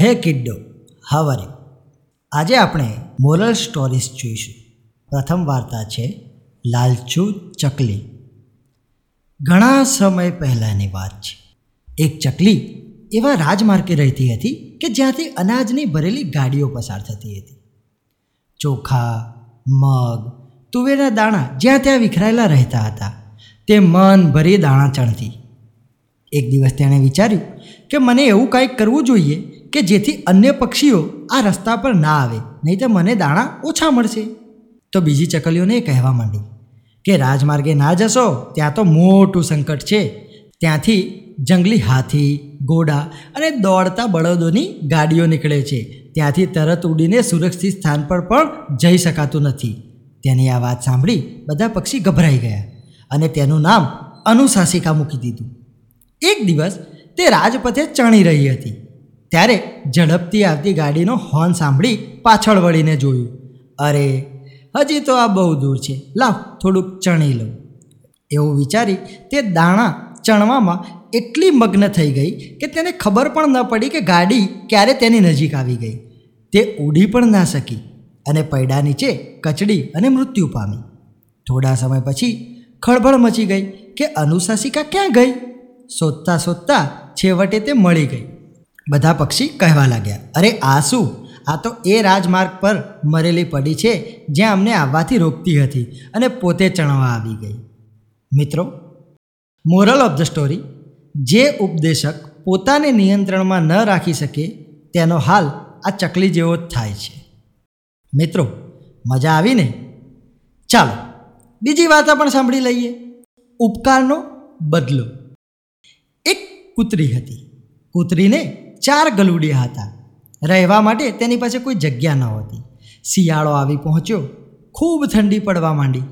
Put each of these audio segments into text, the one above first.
હે કિડ્ડો હાવ આજે આપણે મોરલ સ્ટોરીઝ જોઈશું. પ્રથમ વાર્તા છે, લાલચુ ચકલી. ઘણા સમય પહેલાંની વાત છે. એક ચકલી એવા રાજમાર્ગે રહેતી હતી કે જ્યાંથી અનાજની ભરેલી ગાડીઓ પસાર થતી હતી. ચોખા, મગ, તુવેરના દાણા જ્યાં ત્યાં વિખરાયેલા રહેતા હતા. તે મન ભરી દાણા ચણતી. એક દિવસ તેણે વિચાર્યું કે મને એવું કંઈક કરવું જોઈએ કે જેથી અન્ય પક્ષીઓ આ રસ્તા પર ના આવે નહીં તો મને દાણા ઓછા મળશે. તો બીજી ચકલીઓને કહેવા માંડી કે રાજમાર્ગે ના જશો, ત્યાં તો મોટું સંકટ છે. ત્યાંથી જંગલી હાથી, ઘોડા અને દોડતા બળદોની ગાડીઓ નીકળે છે. ત્યાંથી તરત ઉડીને સુરક્ષિત સ્થાન પર પણ જઈ શકાતું નથી. તેની આ વાત સાંભળી બધા પક્ષી ગભરાઈ ગયા અને તેનું નામ અનુશાસિકા મૂકી દીધું. એક દિવસ તે રાજપથે ચણી રહી હતી. ત્યારે ઝડપથી આવતી ગાડીનો હોર્ન સાંભળી પાછળ વળીને જોયું, અરે, હજી તો આ બહુ દૂર છે. લાવ, થોડુંક ચણી લઉં. એવું વિચારી તે દાણા ચણવામાં એટલી મગ્ન થઈ ગઈ કે તેને ખબર પણ ન પડી કે ગાડી ક્યારે તેની નજીક આવી ગઈ. તે ઉડી પણ ના શકી અને પૈડા નીચે કચડી અને મૃત્યુ પામી. થોડા સમય પછી ખળભળ મચી ગઈ કે અનુશાસિકા ક્યાં ગઈ? શોધતા શોધતા છેવટે તે મળી ગઈ. બધા પક્ષી કહેવા લાગ્યા, અરે, આ શું? આ તો એ રાજમાર્ગ પર મરેલી પડી છે, જ્યાં અમને આવવાથી રોકતી હતી અને પોતે ચણવા આવી ગઈ. મિત્રો, મોરલ ઓફ ધ સ્ટોરી, જે ઉપદેશક પોતાને નિયંત્રણમાં ન રાખી શકે, તેનો હાલ આ ચકલી જેવો જ થાય છે. મિત્રો, મજા આવીને? ચાલો, બીજી વાર્તા પણ સાંભળી લઈએ. ઉપકારનો બદલો. કૂતરી હતી. કૂતરીને ચાર ગલુડિયા હતા. રહેવા માટે તેની પાસે કોઈ જગ્યા ન હતી. શિયાળો આવી પહોંચ્યો. ખૂબ ઠંડી પડવા માંડી.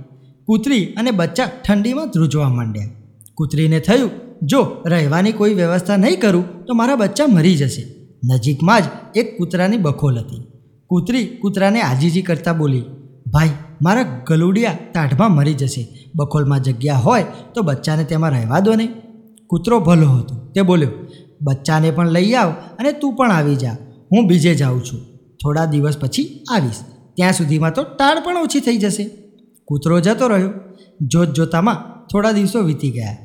કૂતરી અને બચ્ચા ઠંડીમાં ધ્રુજવા માંડ્યા. કૂતરીને થયું, જો રહેવાની કોઈ વ્યવસ્થા નહીં કરું, તો મારા બચ્ચા મરી જશે. નજીકમાં જ એક કૂતરાની બખોલ હતી. કૂતરી કૂતરાને આજીજી કરતાં બોલી, ભાઈ, મારા ગલુડિયા તાઢમાં મરી જશે. બખોલમાં જગ્યા હોય તો બચ્ચાને તેમાં રહેવા દો ને. કૂતરો ભલો હતો. તે બોલ્યો, બચ્ચાને પણ લઈ આવ અને તું પણ આવી જા. હું બીજે જાઉં છું. થોડા દિવસ પછી આવીશ. ત્યાં સુધીમાં તો ટાળ પણ ઓછી થઈ જશે. કૂતરો જતો રહ્યો. જોત જોતામાં થોડા દિવસો વીતી ગયા.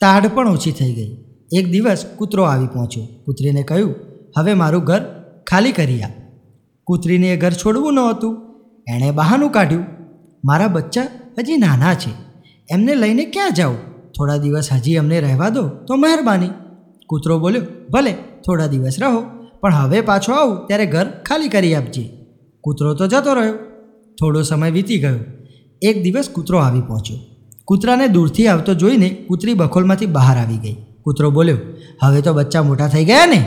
તાડ પણ ઓછી થઈ ગઈ. એક દિવસ કૂતરો આવી પહોંચ્યો. કૂતરીને કહ્યું, હવે મારું ઘર ખાલી કરી આપ. કૂતરીને એ ઘર છોડવું ન હતું. એણે બહાનું કાઢ્યું. મારા બચ્ચા હજી નાના છે. એમને લઈને ક્યાં જાઉં? થોડા દિવસ હજી અમને રહેવા દો તો મહેરબાની. કૂતરો બોલ્યો, ભલે, થોડા દિવસ રહો, પણ હવે પાછો આવું, ત્યારે ઘર ખાલી કરી આપજે. કૂતરો તો જતો રહ્યો. થોડો સમય વીતી ગયો. એક દિવસ કૂતરો આવી પહોંચ્યો. કૂતરાને દૂરથી આવતો જોઈને કૂતરી બખોલમાંથી બહાર આવી ગઈ. કૂતરો બોલ્યો, હવે તો બચ્ચા મોટા થઈ ગયા ને?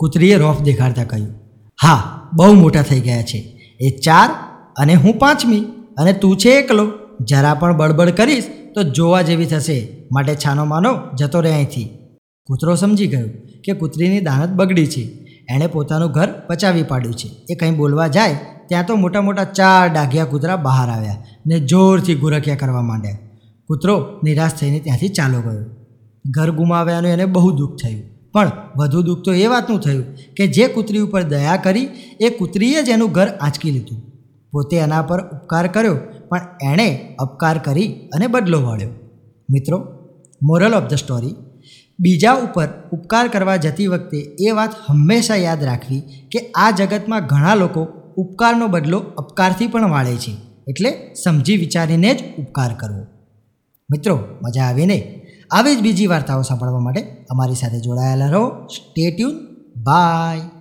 કૂતરીએ રોફ દેખાડતા કહ્યું, હા, બહુ મોટા થઈ ગયા છે. એ ચાર અને હું પાંચમી અને તું છે એકલો. જરા પણ બળબડ કરીશ તો જોવા જેવી થશે. માટે છાનો માનો જતો રહે અહીંથી. કૂતરો સમજી ગયો કે કૂતરીની દાનત બગડી છે. એણે પોતાનું ઘર પચાવી પાડ્યું છે. એ કંઈ બોલવા જાય ત્યાં તો મોટા મોટા ચાર ડાઘિયા કૂતરા બહાર આવ્યા ને જોરથી ગુરખ્યા કરવા માંડ્યા. કૂતરો નિરાશ થઈને ત્યાંથી ચાલો ગયો. ઘર ગુમાવ્યાનું એને બહુ દુઃખ થયું. પણ વધુ દુઃખ તો એ વાતનું થયું કે જે કૂતરી ઉપર દયા કરી, એ કૂતરીએ જ એનું ઘર આંચકી લીધું. પોતે એના પર ઉપકાર કર્યો પણ એણે અપકાર કરી અને બદલો વાળ્યો. મિત્રો મોરલ ઓફ ધ સ્ટોરી બીજા ઉપર ઉપકાર કરવા જતી વખતે એ વાત હંમેશા યાદ રાખવી કે આ જગતમાં ઘણા લોકો ઉપકારનો બદલો અપકારથી પણ વાળે છે, એટલે સમજી વિચારીને જ ઉપકાર કરવો. મિત્રો, મજા આવીને આવી જ બીજી વાર્તાઓ સાંભળવા માટે અમારી સાથે જોડાયેલા રહો. Stay tune by